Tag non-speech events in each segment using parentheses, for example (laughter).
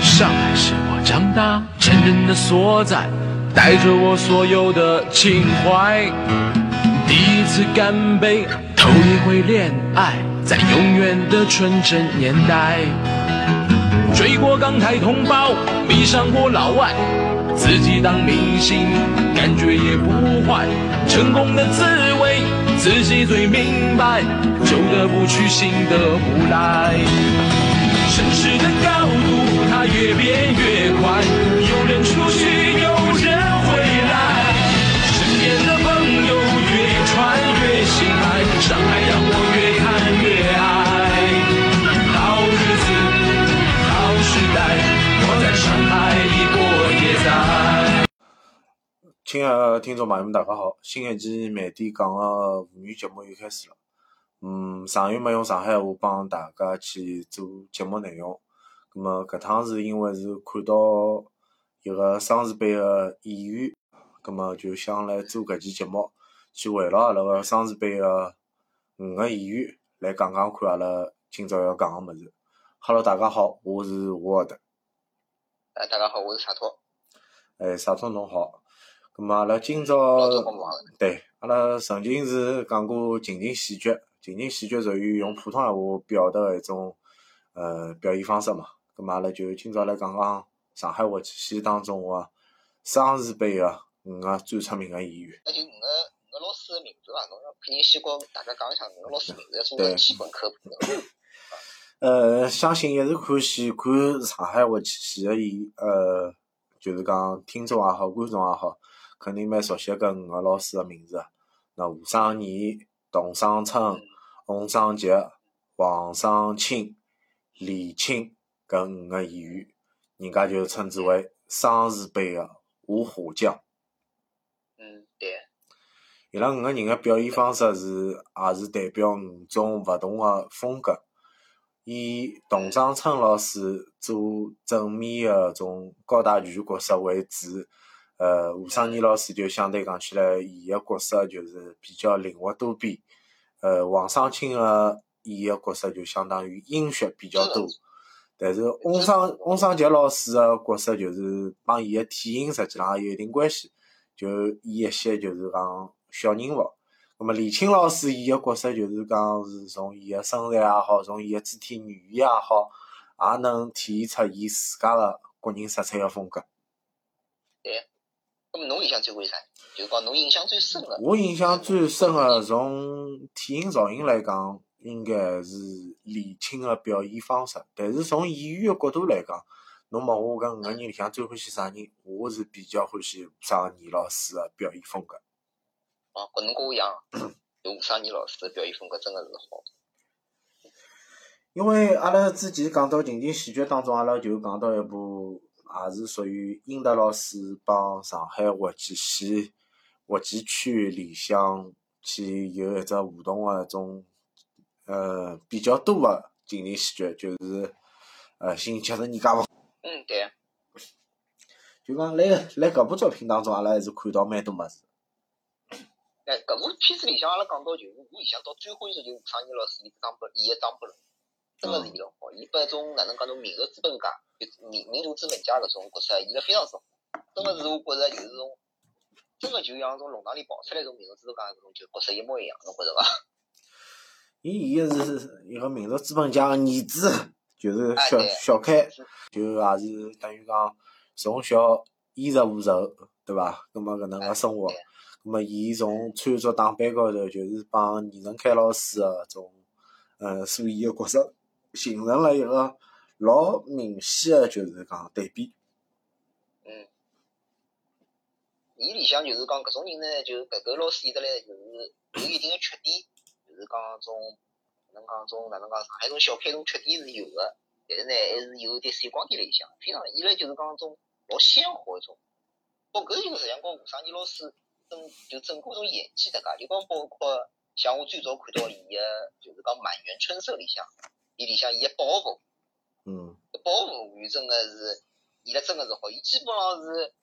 上海是我长大成人的所在，带着我所有的情怀。第一次干杯，头一回恋爱，在永远的纯真年代。追过港台同胞，迷上过老外，自己当明星，感觉也不坏。成功的滋味，自己最明白，旧的不去，新的不来。城市的高度，它越变越宽，亲爱的听众朋友们，大家好！新一期慢点讲个妇女节目又开始了。嗯，上月没用上海话帮大家去做节目内容，葛么搿趟是因为是看到一个双字辈个演员，葛么就想来做搿期节目，去围绕阿拉个双字辈个五个演员来讲讲看阿拉今朝要讲个物事。Hello，大家好，我是 Word。哎，大家好，我是洒脱。哎，洒脱侬好。葛么阿拉今朝。对，阿拉曾经是讲过情景喜剧，情景喜剧属于用普通闲话表达的一种呃表演方式嘛。葛么阿拉就今朝来讲讲上海话剧系当中个双字辈个五个最出名个演员。那就五个五个老师的名字伐？侬要肯定先跟大家讲一下老师名字，要做个基本科普。(laughs) 呃，相信一直看戏看上海话剧系个演呃，就是讲听众也好，观众也好，肯定蛮熟悉搿五个老师个名字。那吴尚义、董尚春、洪尚杰、王尚清、李青搿五个演员，人家就称之为双字辈个五虎将。嗯，对。伊拉五个人个表演方式是，也是代表五种勿同个风格。以董尚春老师做正面个种高大全角色为主，呃，吴尚义老师就相对讲起来，伊个角色就是比较灵活多变。呃，王双清个演个角色就相当于阴血比较多，但是翁尚翁尚杰老师个角色就是帮伊个体型实际上也有一定关系，就演一些就是讲小人物。那么李青老师伊个角色就是讲是从伊个身材也好，从伊个肢体语言也好，也能体现出伊自家个个人色彩个风格。对。那么侬印象最为啥？就是讲侬印象最深个。我印象最深个从体型造型来讲，应该是李青个表演方式。但是从演员个角度来讲，侬问我搿五个人里向最欢喜啥人？我是比较欢喜吴尚义老师个表演风格。哦，跟侬跟我一样，就吴尚义老师个表演风格真的是好。因为阿拉之前讲到情景喜剧当中，阿拉就讲到一部，也是属于英达老师帮上海话剧系话剧圈里向去有一只互动个一种，呃，比较多个情景喜剧，就是呃，新七十年家房。嗯，对。就讲来来搿部作品当中，阿拉还是看到蛮多物事。哎，搿部片子里向阿拉讲到，就是我里向到最欢喜就是吴尚义老师伊张伯演个张伯伦，真个是演了好。伊把一种哪能讲种民族资本家，民民族资本家搿种角色演了非常之好。真个是我觉着就是种，真个就像从弄堂里跑出来种民族资本家搿种就角色一模一样，侬觉着伐？伊演个是一个民族资本家个儿子，就是小小开，就也是等于讲从小衣食无愁，对伐？葛末搿能个生活。咁么，伊从穿着打扮高头，就是帮倪成开老师个种，呃，所演个角色，形成了一个老明显个，就是讲对比。嗯。伊里向就是讲搿种人呢，就搿个老师演得来，就是有一定个缺点，就是讲种，哪能讲种，哪能讲上海种小开种缺点是有的，但是呢，还是有点闪光点里向，非常伊来就是讲种老鲜活一种。哦，搿就是实际上讲吴尚义老师。整就整个种演技的噶，就讲包括像我最早看到伊个，就是讲《满园春色》里向，伊里向伊个保护，嗯，包袱完真个是伊拉真个是好，伊基本上是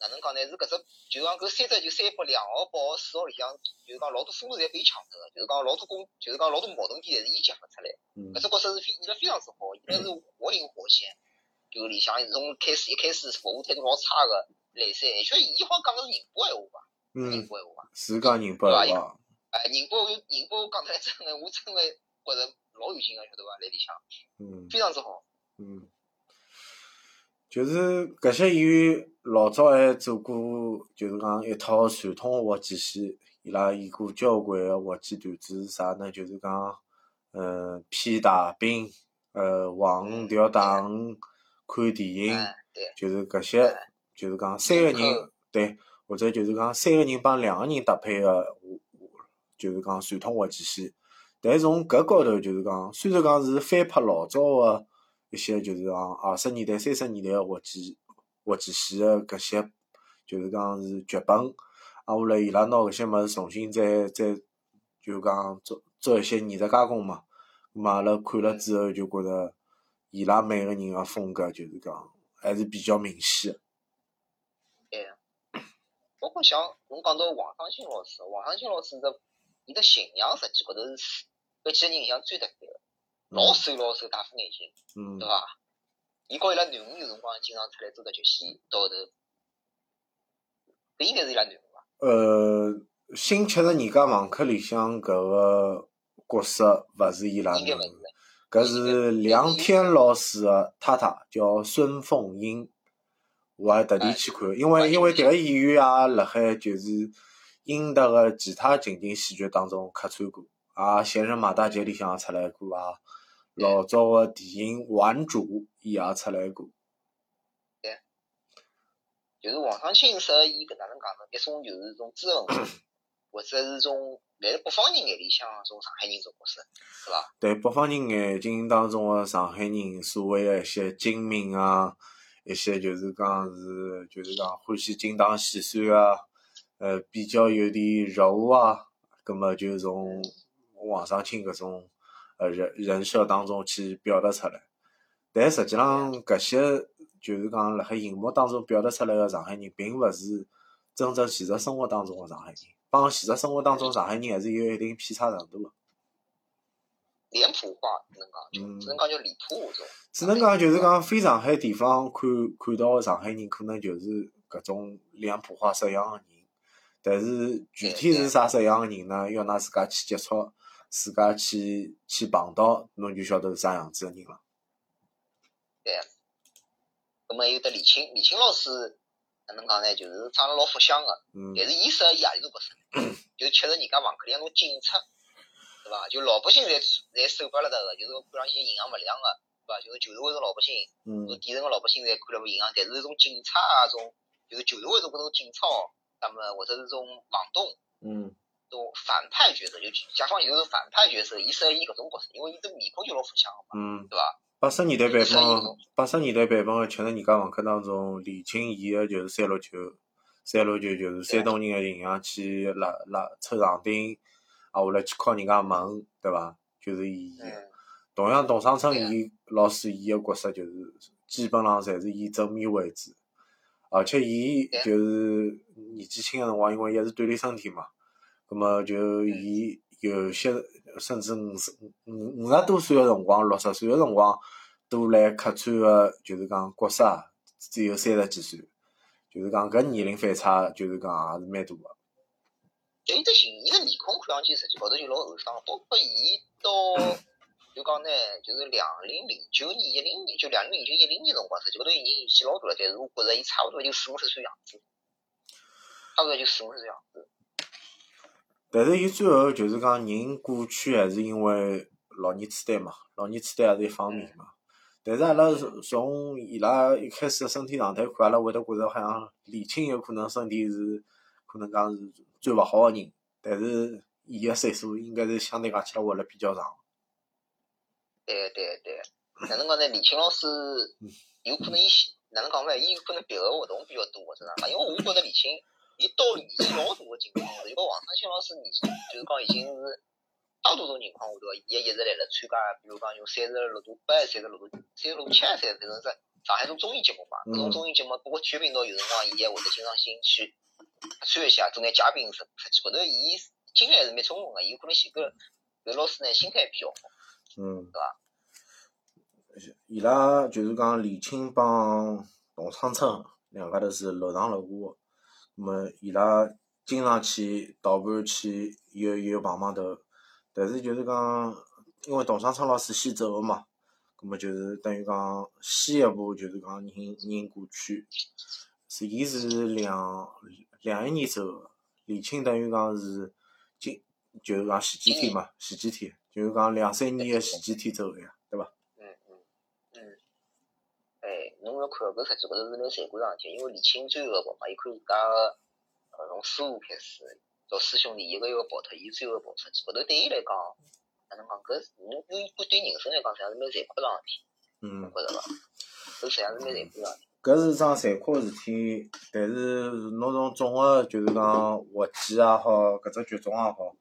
哪能讲呢？是搿只，就讲搿三只就三百两号、八号、四号里向，就是讲老多风头侪被伊抢脱个，就是讲老多公，就是讲老多矛盾点侪是伊强了出来。嗯搿只角色是非伊拉非常之好，伊拉是活灵活现。就里向从开始一开始服务态度老差个来塞，而且伊好像讲个是宁波闲话吧？宁嗯，波闲话吧？是讲宁波闲话，哎，宁波宁波讲出来真个，我真个觉着老有劲个，晓得伐？来里向嗯非常之好。嗯，就是搿些演员老早还做过，就是讲一套传统滑稽戏，伊拉演过交关个滑稽段子是，啥呢？就是讲，呃，骗大兵，呃，黄鱼钓大鱼，看电影，就是搿些，就是讲三个人对，或者就是讲三个人帮两个人搭配个，就是讲传统滑稽戏。但从搿高头就是讲，虽然讲是翻拍老早个一些就是讲二十年代、三十年代个滑稽滑稽戏个搿些，就是讲是剧本，啊，后来伊拉拿搿些物事重新再再就讲做做一些艺术加工嘛。咁，阿拉看了之后就觉着，伊拉每个人个风格就是讲还是比较明显个。包括像侬讲到王长青老师，王长青老师的伊的形象实际高头是搿几个人印象最特别个，老瘦老瘦，戴副眼镜，嗯对伐？伊告伊拉囡恩有辰光经常出来做搿剧戏，到后头，搿应该是伊拉囡恩伐？呃，《新七十二家房客》里向搿个角色勿是伊拉囡恩应该勿是，。搿是梁天老师个太太，叫孙凤英。我还特地去看，因为因为迭个演员也辣海就是英德个其他情景喜剧当中客串过，啊，《闲人马大姐》里向也出来过啊，老早个电影《顽主》伊也出来过。就是王长青适合演搿哪能讲呢？一种就是种知恩者，(coughs) 或者是种辣辣北方人眼里向种上海人种角色，对伐？对北方人眼睛当中个上海人所谓个一些精明啊，一些就是讲是就是讲欢喜精打细算啊，呃，比较有点柔啊，葛么就从王上青搿种呃人人设当中去表达出来。但实际上搿些就是讲辣海荧幕当中表达出来个上海人，并勿是真正现实生活当中个上海人，帮现实生活当中上海人还是有一定偏差程度个。脸谱化只能讲只能讲叫脸谱化种。只能讲就是讲非上海地方看看到个上海人，可能就是搿种脸谱化式样个人。但是具体是啥式样个人呢？要㑚自家去接触，自家去去碰到，侬就晓得是啥样子个人了。咁么还有得李青，李青老师哪能讲呢？就是长得老福相个，嗯但是伊适合演何里种角色呢？就七十二家房客里向种警察，对伐？就老百姓侪侪受不了搭个，就是看上去营养勿良个，对伐？就是旧社会种老百姓，嗯底层个老百姓侪看了勿营养，但是种警察啊，种就是旧社会种搿种警察哦，那么或者是种房东。嗯种反派角色，就甲方有种反派角色，伊适合演搿种角色，因为伊这面孔就老福相个嘛，嗯，对伐？八十年代版本，八十年代版本个七十年代房客当中，李青演个就是三六九，三六九就是山东人个形象去拉拉抽长钉，啊，下来去敲人家门，对伐？就是伊演的。嗯，同样，董尚春对啊演老师演个角色就是基本上侪是以正面为主，而且伊就是年纪轻个辰光，因为一是锻炼身体嘛，葛么就嗯伊有些甚至五十五五十多岁个辰光，六十岁个辰光都来客串个，就是讲角色啊只有三十几岁，就是讲搿年龄反差，就是讲也是蛮大个。就伊只形，伊个面孔看上去实际高头就老后生，包括伊到就讲呢，就是两零零九年、一零年，就两零零九、一零年辰光，实际高头已经年纪老大了，但是我觉着伊差勿多就四五十岁样子，差勿多就四五十岁样子。但是伊最后就是讲人过去还是因为老年痴呆嘛，老年痴呆也是一方面嘛。但是阿拉从从伊拉一开始个身体状态看，阿拉会得觉着好像李青有可能身体是可能讲是最勿好个人，但是伊个岁数应该是相对讲起来活了比较长。对对对，哪能讲呢？李青老师有可能伊哪能讲呢？伊有可能别个活动比较多，或者哪能？因为我觉着李青，伊到年纪老大个情况下头，如果王长青老师年纪就是讲已经是大多数情况下头，伊也一直辣辣参加，比如讲用三十六度八、三十六度、三十六七、三十反正是上海种综艺节目嘛，搿种综艺节目包括体育频道有辰光伊也会得经常性去穿一下，做眼嘉宾实实际高头伊经验还是蛮充分个，有可能寻个搿老师呢心态比较好，嗯，对伐？伊拉就是讲李青帮董昌春两家头是楼上楼下个，那么伊拉经常去倒盘去有有碰碰头，但是就是讲，因为董昌春老师先走个嘛，那么就是等于讲先一步就是讲人人过去，是伊是两两一年走个，李青等于讲是今就是讲前几天嘛，前几天就是讲两三年个前几天走个呀，对伐？嗯嗯嗯，哎，侬要看搿实际高头是蛮残酷桩事体，因为李青最后个跑嘛，伊看自家个呃从师傅开始到师兄弟一个一个跑脱，伊最后跑出去，高头对伊来讲，哪能讲搿是侬对对人生来讲，实际上是蛮残酷桩事体，嗯侬。觉着伐？搿实际上是蛮残酷桩事体。搿是桩残酷个事体，但是侬从总个就是讲滑稽也好，搿只剧种也好，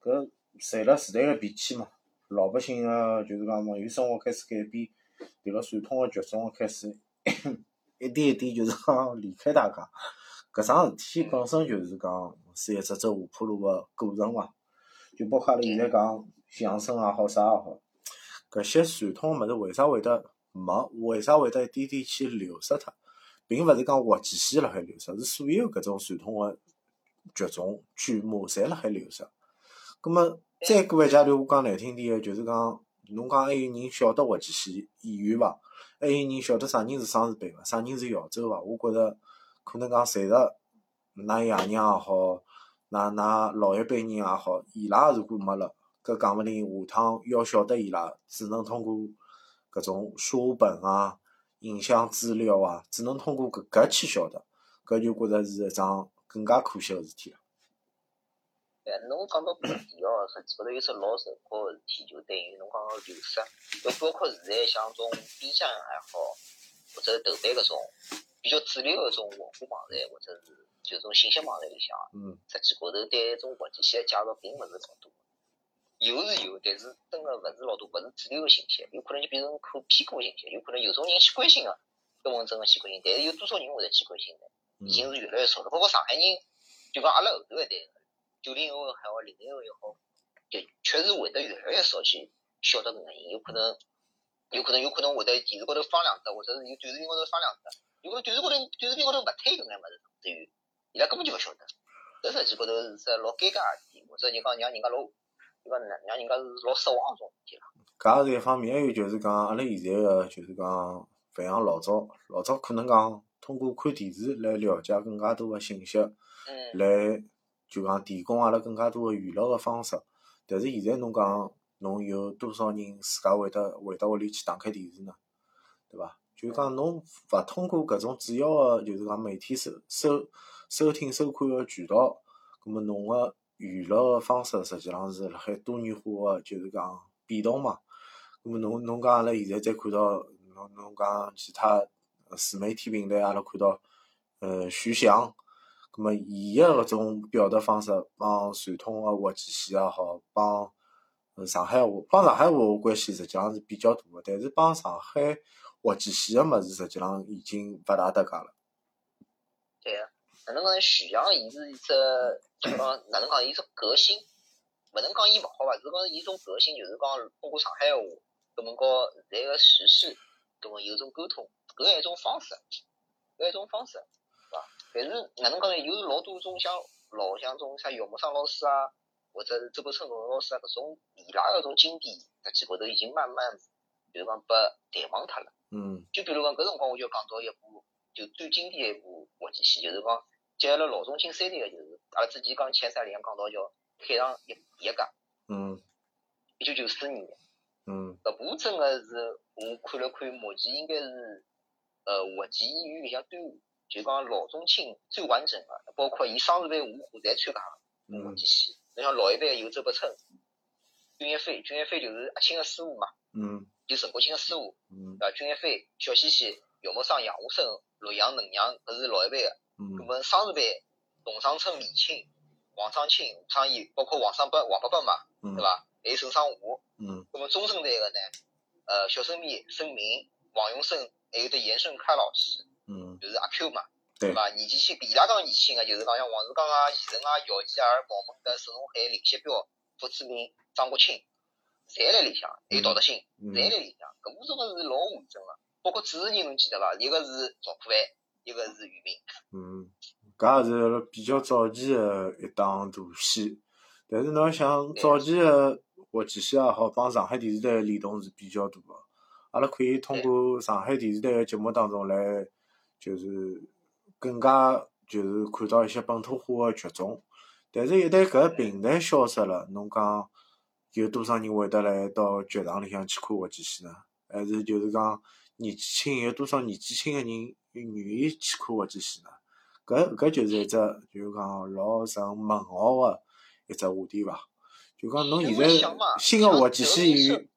搿随了时代个变迁嘛，老百姓个就是讲文娱生活开始改变，迭个传统个剧种开始 (coughs) 一点一点就是讲 (coughs) 离开大家。搿桩事体本身就是讲是一只走下坡路个过程嘛，就包括阿拉现在讲相声也好啥也好，搿些传统个物事为啥会得没？为啥会得一点点去流失脱？并勿是讲滑稽戏辣海流失，是所有搿种传统个剧种剧目侪辣海流失。葛末再过一阶段，我讲难听点个，就是讲侬讲还有人晓得滑稽戏演员伐？还有人晓得啥人是双字辈伐？啥人是姚州伐？我觉着可能讲随着㑚爷娘也好，㑚㑚老一辈人也好，伊拉如果没了，搿讲勿定下趟要晓得伊拉，只能通过搿种书本啊、影像资料啊，只能通过搿搿去晓得，搿就觉着是一桩更加可惜个事体了。哎，侬讲到本地哦，实际高头有只老残酷个事体，就等于侬讲个流失，就包括现在像种 B 站也好，或者豆瓣搿种比较主流个种文化网站，或者是就种信息网站里向，嗯实际高头对种滑稽戏个介绍并勿是老多。有是有，但是真个勿是老多，勿是主流个信息，有可能就变成可偏颇信息，有可能有种人去关心个，根本真个去关心，但是有多少人会得去关心呢？已经是越来越少了。包括上海人，就讲阿拉后头一代，九零后也好，零零后也好，就确实会得越来越少去晓得搿个人，有可能，有可能，有可能会得电视高头放两只，或者是有短视频高头放两只，有可能短视高头短视频高头勿推搿眼物事，甚至于伊拉根本就勿晓得。搿实际高头是只老尴尬个事体，或者就讲让人家老，就讲让人家是老失望个种事体啦。搿也是一方面，还有就是讲阿拉现在个就是讲勿像老早，老早可能讲通过看电视来了解更加多个信息，嗯，来就讲提供阿拉更加多个娱乐个方式。但是现在侬讲侬有多少人自家会得会得屋里去打开电视呢？对伐？就讲侬勿通过搿种主要个就是讲媒体收收收听收看个渠道，葛末侬个娱乐个方式实际上是辣海多元化个就是讲变动嘛。葛末侬侬讲阿拉现在再看到侬侬讲其他自媒体平台，阿拉看到呃徐翔，葛末伊个搿种表达方式帮传统个滑稽戏也好，帮上海话帮上海话关系实际上是比较大个，但是帮上海滑稽戏个物事实际上已经勿大搭界了。对个。哪能讲？徐翔伊是一只，就讲哪能讲？伊是革新，勿能讲伊勿好伐？是讲伊种革新，就是讲通过上海话，搿么和现在个时事，搿么有种沟通，搿是一种方式，搿一种方式，伐？但是哪能讲呢？有老多种像老像种啥姚木生老师啊，或者是周伯春老师啊，搿种伊拉搿种经典，实际高头已经慢慢就是讲被淡忘脱了。嗯就比如讲搿辰光，我就讲到一部就最经典的一部滑稽戏，就是讲接了老中青三代个，就是阿拉之前讲前三里向讲到叫《海上一第一家》，嗯一九九四年。嗯搿部真个是我看了看，目前应该是呃滑稽演员里向最就讲老中青最完整个，包括伊双字辈五虎侪参加个滑嗯稽戏。侬像老一辈个有周伯春、君一飞，君一飞就是阿庆个师傅嘛，嗯就陈国清个师傅。嗯对伐？君一飞、小西西、姚木生、杨武生、陆阳、能阳，搿是老一辈个。嗯咁么双字辈，董尚春、李沁、王昌庆、吴昌义，包括王尚伯、王伯伯嘛，嗯对伐？还有沈尚武。嗯那么中生代个呢，呃，小生米、孙明、王永生、还有得严胜开老师，嗯，就是阿 Q 嘛，对对伐？年纪轻，比伊拉更年轻个，就是讲像王志刚啊、李晨啊、姚吉尔、毛门搿沈龙海、林锡彪、傅志明、张国清，侪辣里向，还有陶德兴，嗯侪辣里向。搿部真个是老完整个，包括主持人侬记得伐？一个是赵可凡，一个是俞敏。嗯，搿也是比较早期个一档大戏。但是侬要想早期个活计戏也好，帮上海电视台个联动是比较大个。阿拉可以通过上海电视台个节目当中来，就是更加就是看到一些本土化个剧种。但是，一旦搿个平台消失了，侬讲有多少人会得来到剧场里向去看活计戏呢？还是就是讲年纪轻有多少年纪轻个人愿意去看活计戏呢？搿搿就是一只就是讲老成问号个一只话题伐？就讲侬现在新个活计戏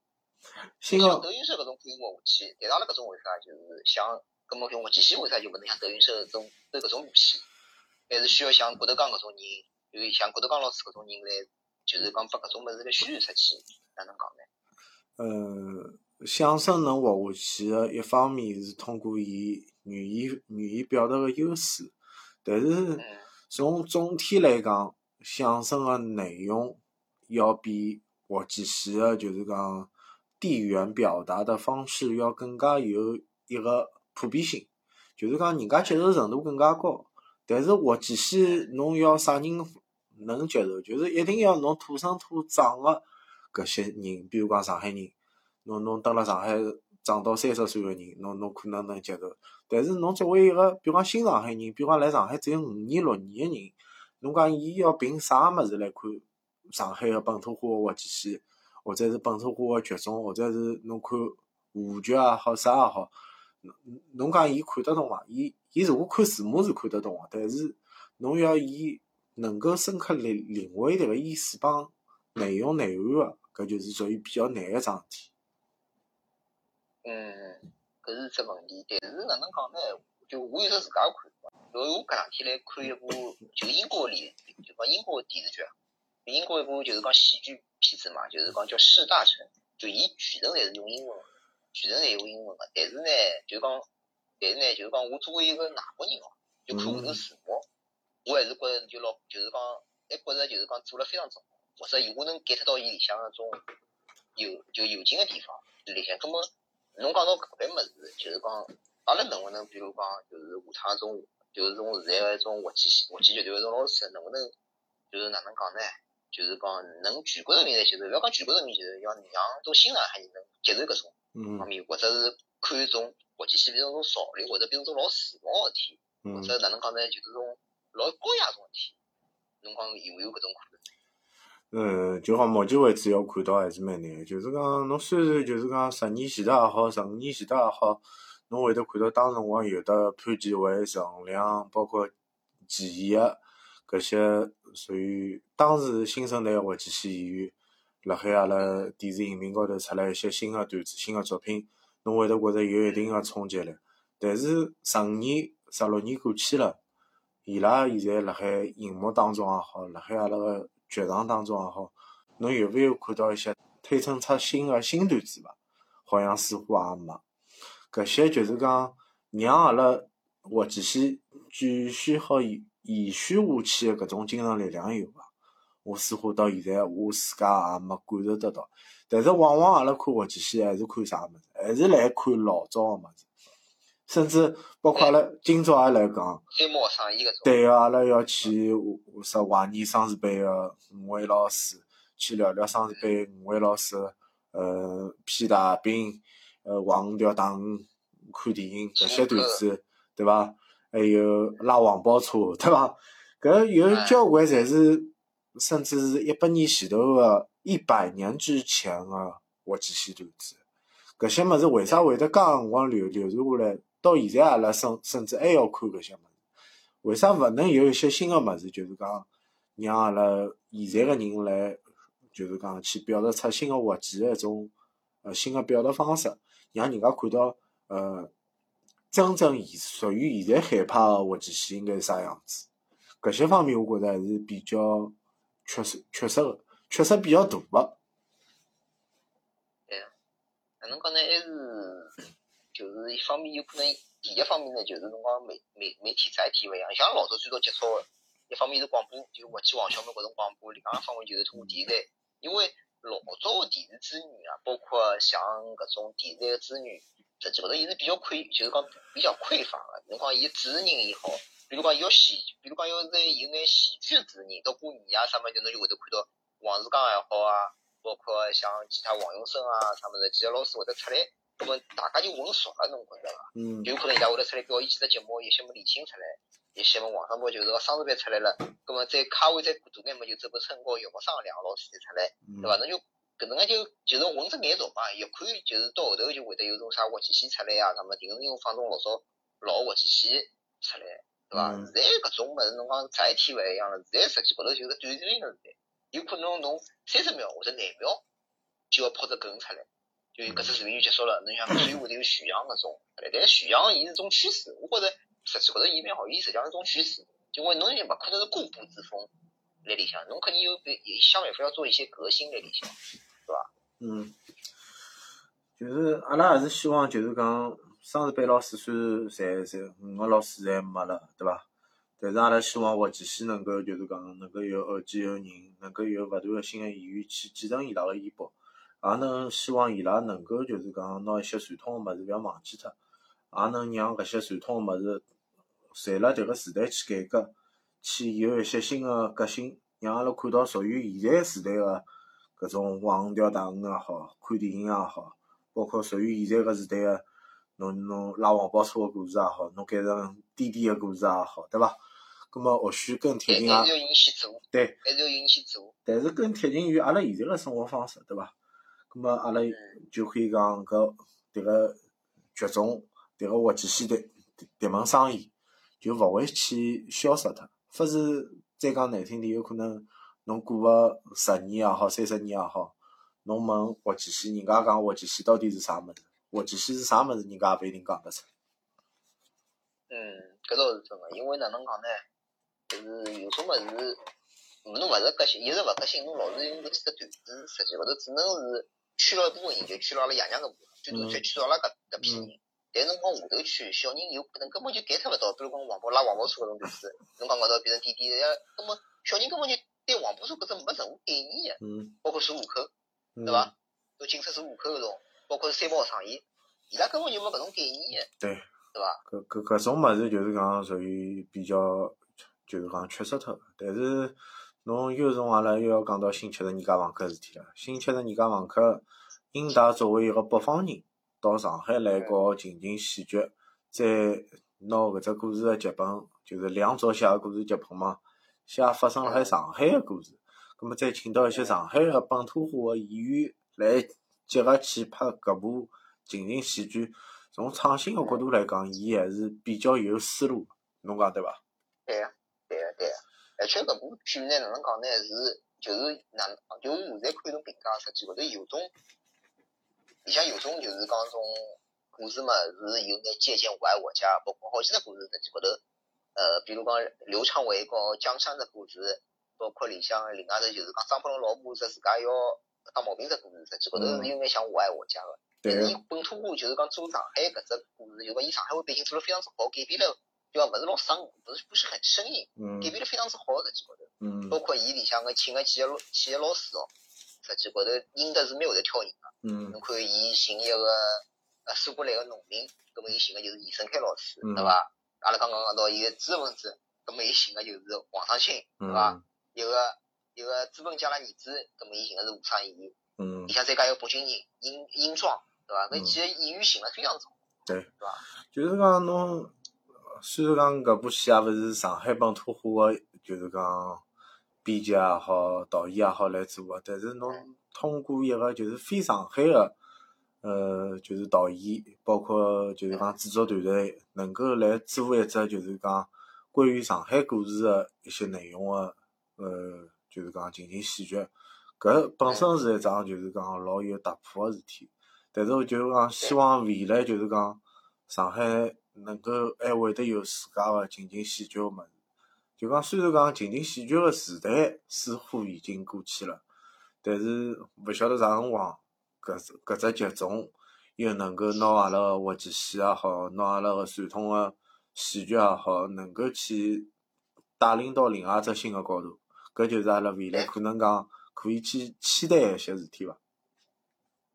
新像个德云社搿种可以活下去，但是阿拉搿种为啥就是像，葛末像活计戏为啥就勿能像德云社搿种走搿种路线？还是需要像郭德纲搿种人，就是像郭德纲老师搿种人来，就是讲把搿种物事来宣传出去，哪能讲呢？呃，相声能活下去个，一方面是通过伊语言语言表达个优势，但是，从总体来讲，相声个内容要比活计戏个就是讲地缘表达的方式要更加有一个普遍性，就是讲人家接受程度更加高。但是活计戏侬要啥人能接受，就是一定要侬土生土长个搿些人，比如讲上海人，侬侬蹲辣上海长到三十岁个人，侬侬可能能接受。但是侬作为一个，比如讲新上海人，比如讲来上海只有五年六年个人，侬讲伊要凭啥物事来看上海个本土化个活计戏，或者是本土化个剧种，或者是侬看话剧也好啥也好，侬侬讲伊看得懂伐？伊伊如果看字幕是看得懂个，但是侬要伊能够深刻领领会迭个意思帮内容内涵个，搿就是属于比较难个桩事体。嗯，搿是只问题，但是哪能讲呢？就我有只自家看法，因为我搿两天来看一部就英国里，就讲英国电视剧，英国一部就是讲喜剧片子嘛，就是讲叫《四大臣》，就伊全程侪是用英文，全程侪用英文个，但是呢，就讲，但是呢，就是讲我作为一个外国人哦，就看下头字幕，我还是觉着就老，就是讲，还觉着就是讲做了非常正，或者我能 get 到伊里向那种有就有劲个地方里向，葛么。侬讲到搿块物事，就是讲，阿拉能不能，比如讲，就是下趟种，就是种现在个一种活计系、活计剧团个种老师，能不能，就是哪能讲呢？就是讲，能全国人民来接受，勿要讲全国人民接受，要让种新上海人能接受搿种方嗯面，或者是看种活计系变成种潮流，或者变成种老时髦个事体，或嗯。者哪能讲呢？就是种老高雅种事体。侬讲有没有搿种可能？嗯，就好目前为止要看到还是蛮难个，就是讲侬虽然就是讲十年前头也好，十五年前头也好，侬会得看到当辰光有的潘建伟、陈洪亮，包括钱毅个搿些属于当时新生代个活计戏演员，辣海阿拉电视荧屏高头出来一些新个段子、新个作品，侬会得觉着有一定个冲击力。但是十五年、十六年过去了，伊拉现在辣海荧幕当中也好，辣海阿拉个剧场当中也好，侬有没有看到一些推陈出新个新段子伐？好像似乎也没。搿些就是讲让阿拉活计戏继续好延延续下去个搿种精神力量有伐？我似乎到现在我自家也没感受得到。但是往往阿拉看活计戏还是看啥物事？还是来看老早个物事，甚至包括阿拉今朝也来讲。对个，阿拉要去啥怀念双字辈个五位老师，去聊聊双字辈五位老师呃披大兵，呃黄五条打鱼看电影搿些段子，对伐？还有拉黄包车，对伐？搿有交关侪是，甚至是一百年前头个一百年之前个活计戏段子。搿些物事为啥会得介辰光流流传下来？到现在阿拉甚甚至还要看搿些物事。为啥勿能有一些新个物事？就是讲，让阿拉现在个人来，就是讲去表达出新个活计个一种呃新个表达方式，让人家看到呃真正现属于现在海派个活计戏应该是啥样子。搿些方面我觉着还是比较缺失缺失个，缺失比较大个。哪能讲呢？还是就是一方面有可能，第一方面呢，就是侬讲媒媒媒体载体勿一样，像老早最早接触个，一方面是广播，就活记王小妹搿种广播；另外一方面就是通过电视台，因为老早个电视资源啊，包括像搿种电视台个资源，实际高头伊是比较匮，就是讲比较匮乏个。侬讲伊主持人也好，比如讲要喜，比如讲要是有眼喜剧主持人，到过年啊啥么就，侬就会得看到王志刚也好啊，包括像其他王永生啊啥么子，几个老师会得出来。那么大家就混熟了，侬觉着伐？嗯，有可能伊拉会得出来表演几只节目，有些么李青出来，有些么王上波就是个双字辈出来了。那么再咖位再过多眼么，就周伯春和姚木生两个老师就出来，对伐？侬就搿能介就就是混着眼熟嘛，一看就是到后头就会得有种啥活计器出来啊，什么电视用放种老早老活计器出来，对伐？现在搿种物事侬讲载体勿一样了，现在实际高头就是短视频个时代，有可能侬三十秒或者廿秒就要抛只梗出来。就搿只视频就结束了，侬想，所以会得有徐阳搿种，但是徐阳伊是种趋势，我觉着实际高头伊蛮好，伊实际上是种趋势，因为侬也勿可能是固步自封辣里向，侬肯定有想办法要做一些革新辣里向，是伐？嗯，就是阿拉还是希望就是讲，双字辈老师虽然侪侪五个老师侪没了，对伐？但是阿拉希望活计系能够就是讲能够有后继有人，能够有勿断个新个演员去继承伊拉个衣钵。也能希望伊拉能够就是讲拿一些传统个物事勿要忘记脱，也能让搿些传统个物事随了迭个时代去改革，去有一些新个革新，让阿拉看到属于现在时代个搿种黄调大鱼也好，看电影也好，包括属于现在搿时代个侬侬拉黄包车个故事也好，侬改成滴滴个故事也好，对伐？葛末或许更贴近啊，对，还是要允许做，但是更贴近于阿拉现在个生活方式，对伐？葛末阿拉就可以讲搿迭个剧种，迭个活计系迭迭门生意就勿会去消失脱。勿是再讲难听点，有可能侬过个十年也好，三十年也好，侬问活计系，人家讲活计系到底是啥物事？活计系是啥物事？人家也不一定讲得出。嗯，搿倒是真个，因为哪能讲呢？就是有种物事，侬勿是革新，一直勿革新，侬老是用搿几只段子，实际高头只能是。圈了一部分人，就圈了阿拉爷娘搿部分，最多才圈到阿拉搿搿批人。但侬往下头去，小人有可能根本就 get 勿到。比如讲黄包拉黄包车搿种段子，侬讲搿到变成滴滴，呀，根本小人根本就对黄包车搿种没任何概念个。嗯。包括孙悟空，对伐？都警察孙悟空搿种，包括三包上衣，伊拉根本就没搿种概念个。对。对伐？搿搿搿种物事就是讲属于比较，就是讲缺失脱。但是。侬又从阿拉又要讲到新七十二家房客事体了。新七十二家房客，英达作为一个北方人，到上海来搞情景喜剧，再拿搿只故事个剧本，就是梁左写个故事剧本嘛，写发生辣海上海个故事。葛末再请到一些上海个本土化个演员来结合去拍搿部情景喜剧，从创新个角度来讲，伊还是比较有思路。侬讲对伐？对呀，对呀，对呀。而且搿部剧呢，哪能讲呢？是就是哪，就我现在看一种评价，实际高头有种，里向有种就是讲种故事嘛，是有眼借鉴《我爱我家》，包括好几只故事实际高头，呃，比如讲刘畅伟和江山的故事，包括里向另外头就是讲张伯伦老婆是自家要当毛病只故事，实际高头是有眼像《我爱我家》个。但是伊本土化就是讲做上海搿只故事，就讲伊上海话背景做了非常之好，改编了。对伐？勿是老生，不是不是很生硬，改编了非常之好，实际高头。嗯。包括伊里向个请个几个老几个老师哦，实际高头应得是蛮会得挑人个。嗯。侬看伊寻一个呃苏格兰个农民，葛末伊寻个就是严胜开老师，对伐？阿拉刚刚讲到一个知识分子，葛末伊寻个就是王长青，对伐？一个一个资本家的儿子，葛末伊寻个是吴尚义。嗯。里向再加一个北京人殷殷壮，对伐？搿几个演员寻了非常之好。对。对伐？就是讲侬。虽然讲搿部戏也勿是上海帮土化个，就是讲编剧也好、导演也好来做个，但是侬通过一个就是非上海个，呃，就是导演，包括就是讲制作团队，能够来做一只就是讲关于上海故事个一些内容个，呃，就是讲情景喜剧，搿本身是一桩就是讲老有突破个事体。但是我就讲希望未来就是讲上海。能够还会得有自家个情景喜剧个物事，就讲虽然讲情景喜剧个时代似乎已经过去了，但是勿晓得啥辰光，搿搿只剧种又能够拿阿拉个滑稽戏也好，拿阿拉个传统个喜剧也好，能够去带领到另外一只新个高度。搿就是阿拉未来可能讲可以去期待一些事体伐？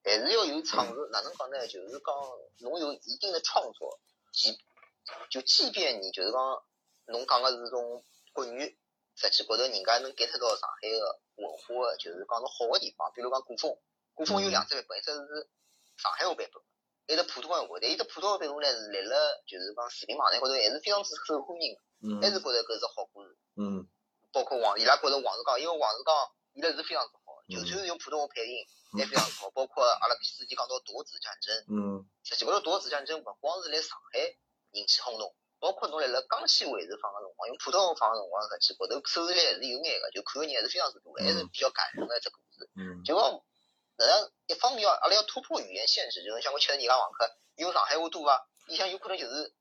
还是要有创作，哪能讲呢？就是讲侬有一定的创作，即就即便你就是讲侬讲个是种国语，实际高头人家能 get 到上海个文化个，就是讲是好个地方。比如讲古风，古风有两只版本，一只是上海话版本，一只普通闲话。但伊只普通话版本呢，是立了就是讲视频网站高头还是非常之受欢迎个，还是觉着搿是好故事。嗯。包括王，伊拉觉着王志刚，因为王志刚伊拉是非常之好，就算是用普通话配音，也非常之好。包括阿拉之前讲到夺子战争，嗯，实际高头夺子战争勿光是辣上海引起轰动，包括侬辣辣江西卫视放个辰光，用普通话放个辰光，实际高头收视率还是有眼个，就看个人还是非常之多，还是比较感人个只故事。嗯，就讲哪能一方面要阿拉要突破语言限制，就是像我吃的人家网课用上海话多伐？里向有可能就是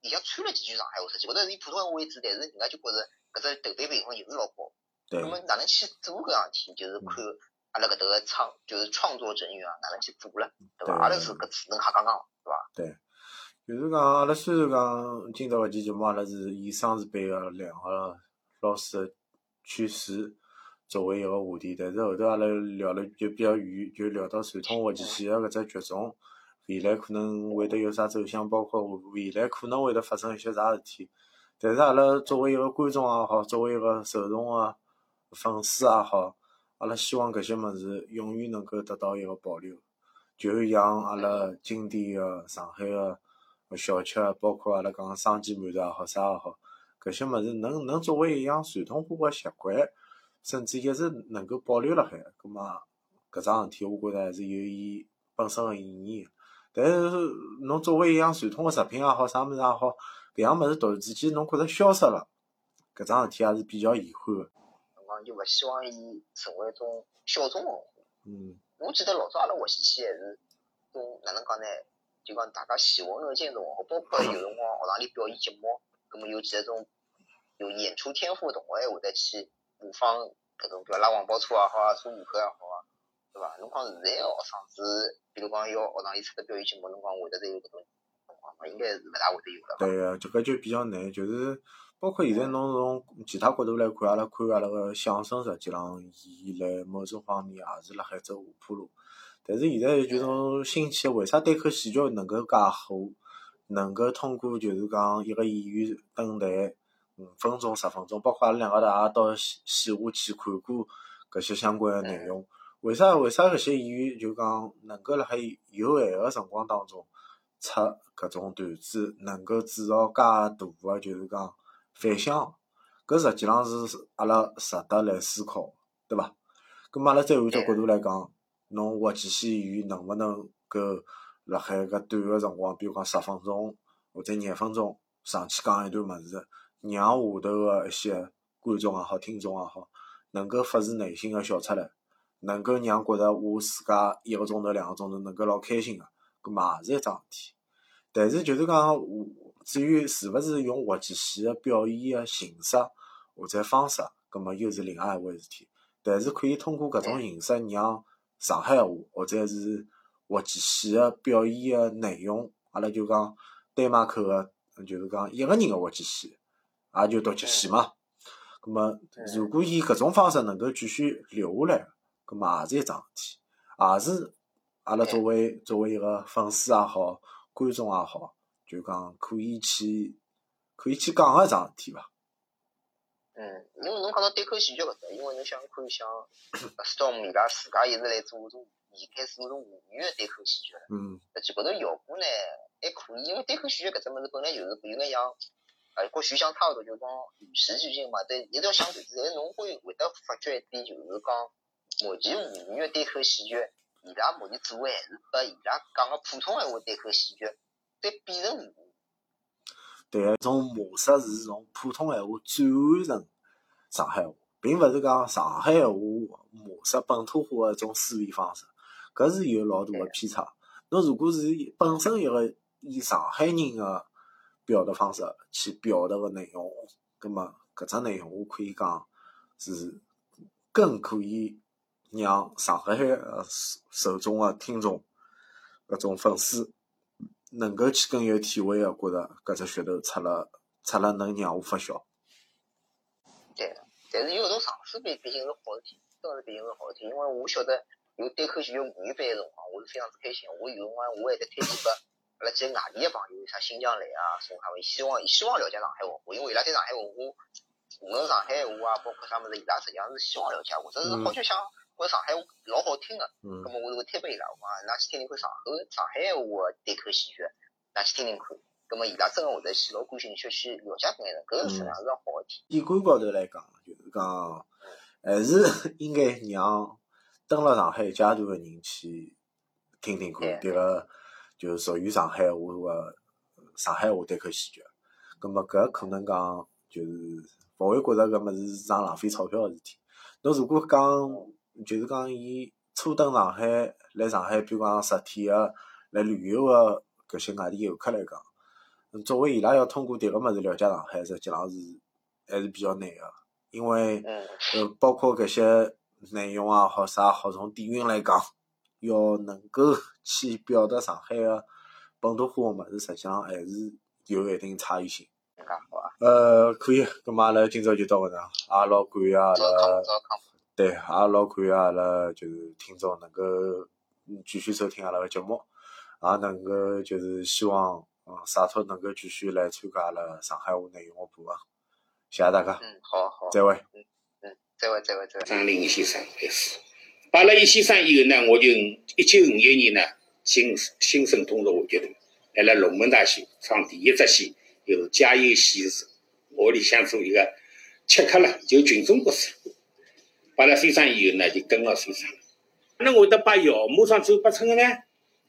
里向掺了几句上海话，实际高头是以普通话为主，但是人家就觉着。搿只豆瓣评分就是老高，对。那么哪能去做搿样事体？就是看阿拉搿头个创，就是创作人员啊，哪能去做了，对伐？阿拉是搿只能瞎讲讲，对伐？对。就是讲，阿拉虽然讲今朝搿期节目，阿拉是以双字辈个两个老师个趣事作为一个话题，但是后头阿拉聊了就比较远，就聊到传统滑稽戏个搿只剧种，未来可能会得有啥走向，包括未来可能会得发生一些啥事体。但是阿拉作为一个观众也好，作为一个受众个粉丝也好，阿拉希望搿些物事永远能够得到一个保留。就像阿拉经典个上海个小吃，包括阿拉讲生煎馒头也好，啥也好，搿些物事能能作为一样传统化个习惯，甚至一直能够保留辣海，葛末搿桩事体我觉着还是有伊本身个意义。但是侬作为一样传统个食品也好，啥物事也好。搿样物事突然之间侬觉着消失了，搿桩事体也是比较遗憾个。辰光就勿希望伊成为一种小众文化。嗯。我记得老早阿拉滑稽戏还是种哪能讲呢？就讲大家喜闻乐见种文化，包括有辰光学堂里表演节目，葛末有几种有演出天赋的同学会得去模仿搿种，比如拉黄包车也好啊，做马客也好啊，对伐？侬讲现在个学生子，比如讲要学堂里出个表演节目，侬讲会得再有搿种。应该是勿大会得有了。对个，就搿就比较难，就是包括现在侬从其他角度来看，阿拉看阿拉个相声，实际浪伊辣某种方面也是辣海走下坡路。但是现在就种兴起，为啥单口喜剧能够介火？能够通过就是讲一个演员登台五分钟、十分钟，包括阿拉两个头也到线线下去看过搿些相关个内容。为啥？为啥搿些演员就讲能够辣海有限个辰光当中？出搿种段子能够制造介大个就是讲反响，搿实际浪是阿拉值得来思考，对伐？咁阿拉再换只角度来讲，侬滑稽戏演员能勿能够辣海搿短个辰光，比如讲十分钟或者廿分钟上去讲一段物事，让下头个一些观众也好、听众也好，能够发自内心个笑出来，能够让觉着我自家一个钟头、两个钟头能够老开心个。咁也是一桩事体，但是就是讲，至于是勿是用滑稽戏个表演个形式或者方式，咁么又是另外一回事体。但是可以通过搿种形式，让上海话或者是滑稽戏个表演个内容，阿拉就讲单麦口个，就是讲一个人个滑稽戏，也就独角戏嘛。咁么如果以搿种方式能够继续留下来，咁么也是一桩事体，也是。阿拉作为作为一个粉丝也好，观众也好，就讲可以去可以去讲个一桩事体伐？嗯，因为侬讲到单口喜剧搿搭，因为侬想看像 (laughs) Storm 伊拉自家一直来做种，已开始做种沪语个单口喜剧了。嗯。实际高头效果呢还可以，因为单口喜剧搿只物事本来就是有眼像，呃，和徐翔差勿多，就是讲与时俱进嘛。但一定要想段子，但是侬会会得发觉一点，就是讲目前沪语个单口喜剧。伊拉目前做还是把伊拉讲个普通闲话单口喜剧再变成语。对，种模式是从普通闲话转换成上海话，并勿是讲上海话模式本土化个一种思维方式，搿是有老大个偏差。侬如果是本身一个以上海人的表达方式去表达个内容，葛末搿只内容我可以讲是更可以。让上海呃受众的听众搿种粉丝能够去更有体会个，觉着搿只噱头出了出了能让我发笑。对，但是有搿种尝试毕毕竟是好事体，真是毕竟是好事体，因为我晓得有单口喜剧语版个辰光，我是非常之开心。我有辰光我还得推荐拨阿拉几个外地个朋友，啥新疆来啊，从他们希望希望了解上海文化，因为伊拉对上海文化，无论上海话啊，包括啥物事，伊拉实际上是希望了解，或者是好就想，觉着上海话老好听个，嗯葛末我就会推拨伊拉，我讲㑚去听听看上海上海话个单口喜剧，㑚去听听看。葛末伊拉真个会得去老感兴趣去了解搿眼人，搿个实际上是桩好个事体。店观高头来讲，就是讲还是应该让蹲辣上海一阶段个人去听听看对迭个就是属于上海话个上海话单口喜剧。葛末搿可能讲就是勿会觉着搿物事是桩浪费钞票个事体。侬如果讲就是讲伊初登上海，来上海比如讲十天个来旅游个搿些外地游客来讲，嗯作为伊拉要通过迭个物事了解上海，实际上是还是比较难个，因为嗯，呃，包括搿些内容啊，好啥好，从底蕴来讲，要能够去表达上海个本土化个物事，实际上还是有一定差异性。呃，可以，葛末阿拉今朝就到搿能，也老感谢阿拉。对，也老感谢阿拉就是听众能够嗯继续收听阿拉个节目，也能够就是希望嗯沙托能够继续来参加阿拉上海话内容个部分，谢谢大家，嗯，好好，再会。嗯，再会再会再会。张林先生开始。拜了一先生以后呢，我就一九五一年呢，新新生通俗话剧团，来了龙门大戏唱第一只戏，就是《家有喜事》，我里向做一个切客了，就群众角色。摆了先生以后呢，就跟牢先生。那我得把姚马上走八村个呢，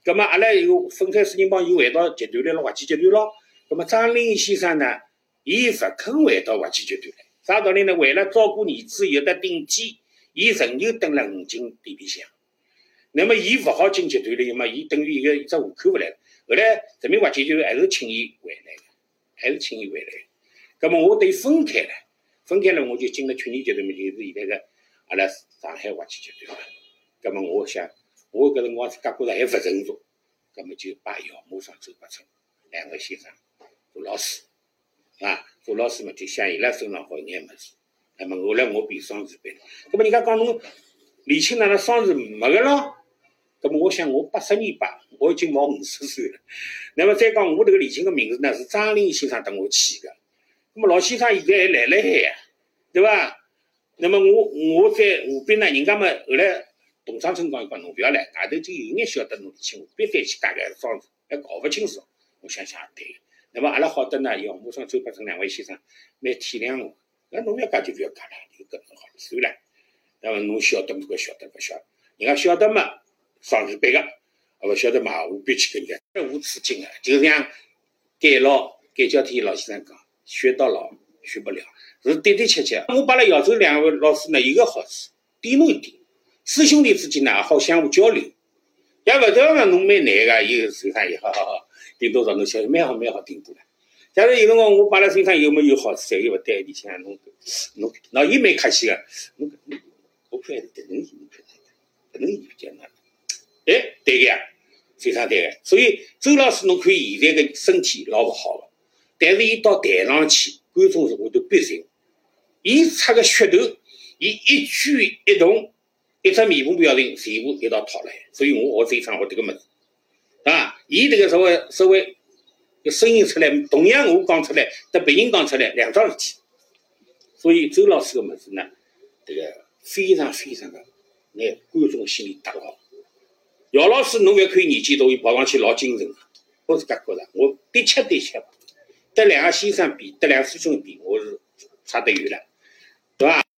葛么阿拉又分开四人帮又回到集团来了，滑稽集团咯。葛么张林先生呢，伊勿肯回到滑稽集团来，啥道理呢？为了照顾儿子有得顶尖，伊仍旧蹲辣五金店里向。那么伊勿好进集团里嘛，伊等于一个一只户口勿来。后来人民滑稽团还是请伊回来个，还是请伊回来个。葛么我等于分开了，分开了我就进了曲艺集团嘛，就是现在个阿拉上海滑稽集团嘛。葛么我想，我搿辰光自家觉着还勿成熟，葛么就把姚马上周伯春两位先生做老师，啊，做老师嘛就向伊拉身上学一眼物事。那么后来我变双字辈，葛么人家讲侬李清哪能双字没个咯？葛么我想我八十年吧，我已经毛五十岁了。那么再讲我这个李清个名字呢是张林先生等我起个，葛么老先生现在还来了海呀，对伐？那么我我在河边呢，人家嘛后来董长春讲伊讲侬勿要来，外头就有眼晓得侬李清，别再去加个双字，还搞勿清楚。我想想对个。那么阿拉好得呢，姚马上、周伯成两位先生蛮体谅我。那侬要加就勿要加了，就搿能好了，算了。那么侬晓得勿晓得勿晓得，人家晓得嘛，双字班个，勿晓得嘛，何必去跟人家无止境个，就像改老改教天老先生讲，学到老学不了，是对对切切。我把拉姚州两位老师呢有个好处，点侬一点，师兄弟之间呢也好相互交流，也勿得讲侬蛮难个，伊身上也好好好，顶多少侬晓得蛮好蛮好顶多了。假如有辰光我摆辣身上有没有好处，侪又勿对里向侬侬，那伊蛮客气个，侬侬我看还是迭能演，侬看迭能演讲哪能？哎，对个呀，非常对个。所以周老师侬看现在个身体老勿好个，但是伊到台上去，观众是会得必信。伊出个噱头，伊一举一动，一只面部表情，全部一道套来。所以我学这一场学迭个物事，啊，伊迭个稍微稍微。个声音出来，同样我讲出来，和别人讲出来两桩事体。所以周老师个物事呢，这个非常非常的拿观众心里搭牢。姚老师，侬勿要看年纪大，伊跑上去老精神个，我自家觉着，我的确的确，得两个先生比，得两个师兄比，我是差得远了，对伐？